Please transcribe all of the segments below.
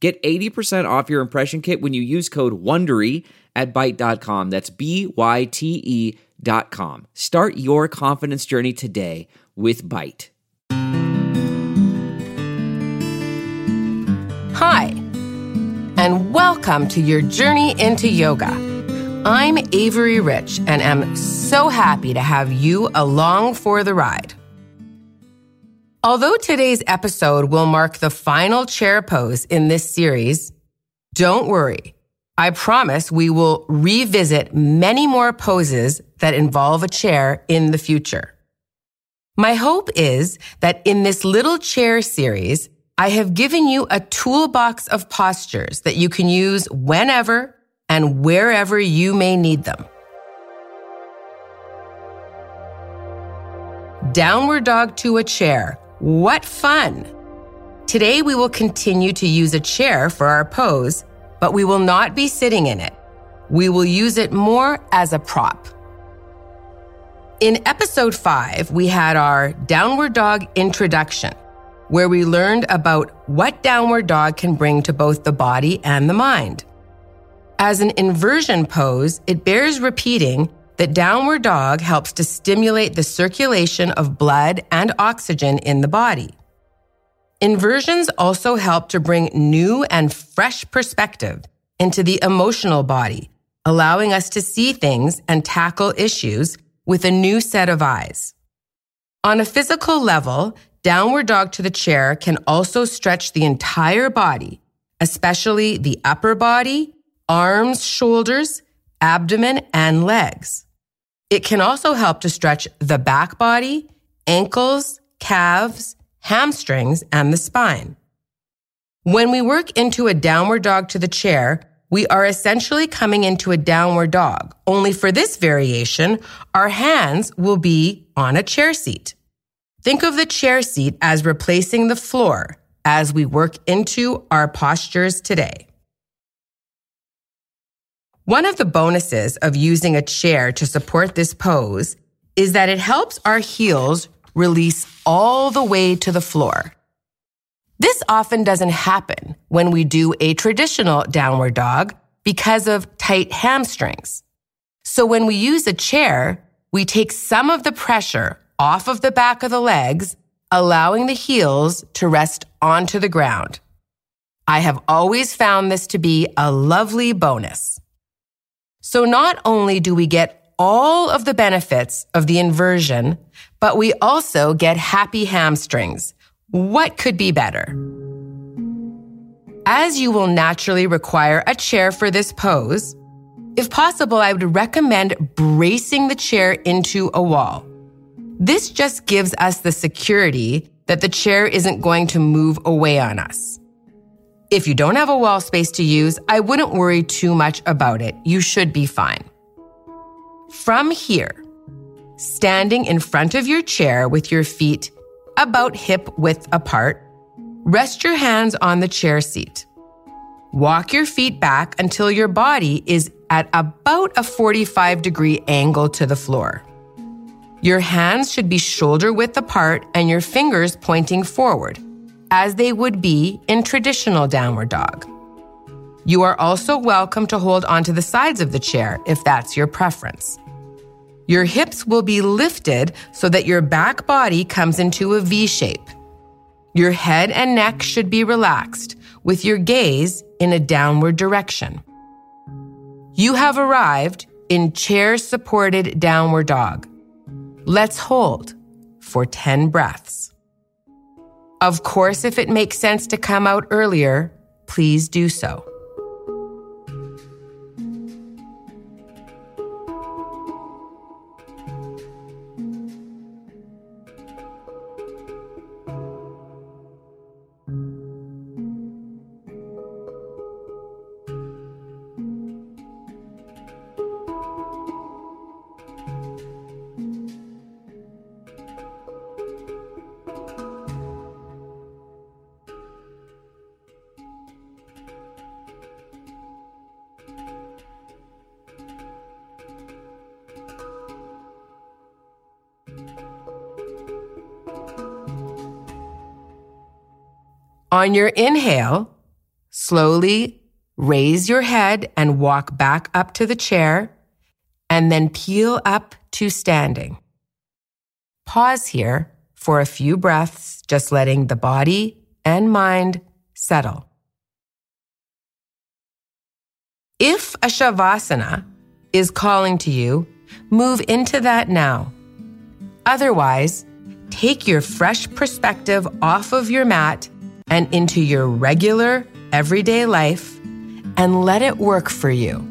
Get 80% off your impression kit when you use code WONDERY at Byte.com. That's B-Y-T-E dot com. Start your confidence journey today with Byte. Hi, and welcome to your journey into yoga. I'm Avery Rich, and am so happy to have you along for the ride. Although today's episode will mark the final chair pose in this series, don't worry. I promise we will revisit many more poses that involve a chair in the future. My hope is that in this little chair series, I have given you a toolbox of postures that you can use whenever and wherever you may need them. Downward dog to a chair what fun! Today we will continue to use a chair for our pose, but we will not be sitting in it. We will use it more as a prop. In episode five, we had our downward dog introduction, where we learned about what downward dog can bring to both the body and the mind. As an inversion pose, it bears repeating that downward dog helps to stimulate the circulation of blood and oxygen in the body. Inversions also help to bring new and fresh perspective into the emotional body, allowing us to see things and tackle issues with a new set of eyes. On a physical level, downward dog to the chair can also stretch the entire body, especially the upper body, arms, shoulders, abdomen, and legs. It can also help to stretch the back body, ankles, calves, hamstrings, and the spine. When we work into a downward dog to the chair, we are essentially coming into a downward dog. Only for this variation, our hands will be on a chair seat. Think of the chair seat as replacing the floor as we work into our postures today. One of the bonuses of using a chair to support this pose is that it helps our heels release all the way to the floor. This often doesn't happen when we do a traditional downward dog because of tight hamstrings. So when we use a chair, we take some of the pressure off of the back of the legs, allowing the heels to rest onto the ground. I have always found this to be a lovely bonus. So not only do we get all of the benefits of the inversion, but we also get happy hamstrings. What could be better? As you will naturally require a chair for this pose, if possible, I would recommend bracing the chair into a wall. This just gives us the security that the chair isn't going to move away on us. If you don't have a wall space to use, I wouldn't worry too much about it. You should be fine. From here, standing in front of your chair with your feet about hip width apart, rest your hands on the chair seat. Walk your feet back until your body is at about a 45 degree angle to the floor. Your hands should be shoulder width apart and your fingers pointing forward as they would be in traditional downward dog. You are also welcome to hold onto the sides of the chair if that's your preference. Your hips will be lifted so that your back body comes into a V shape. Your head and neck should be relaxed with your gaze in a downward direction. You have arrived in chair supported downward dog. Let's hold for 10 breaths. Of course, if it makes sense to come out earlier, please do so. On your inhale, slowly raise your head and walk back up to the chair, and then peel up to standing. Pause here for a few breaths, just letting the body and mind settle. If a Shavasana is calling to you, move into that now. Otherwise, take your fresh perspective off of your mat and into your regular, everyday life and let it work for you.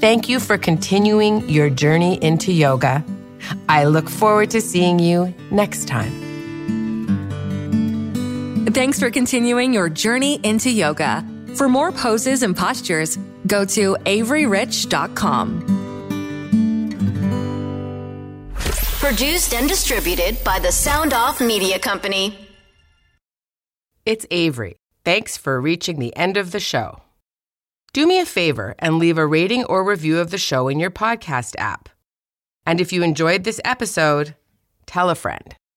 Thank you for continuing your journey into yoga. I look forward to seeing you next time. Thanks for continuing your journey into yoga. For more poses and postures, go to AveryRich.com. Produced and distributed by the Sound Off Media Company. It's Avery. Thanks for reaching the end of the show. Do me a favor and leave a rating or review of the show in your podcast app. And if you enjoyed this episode, tell a friend.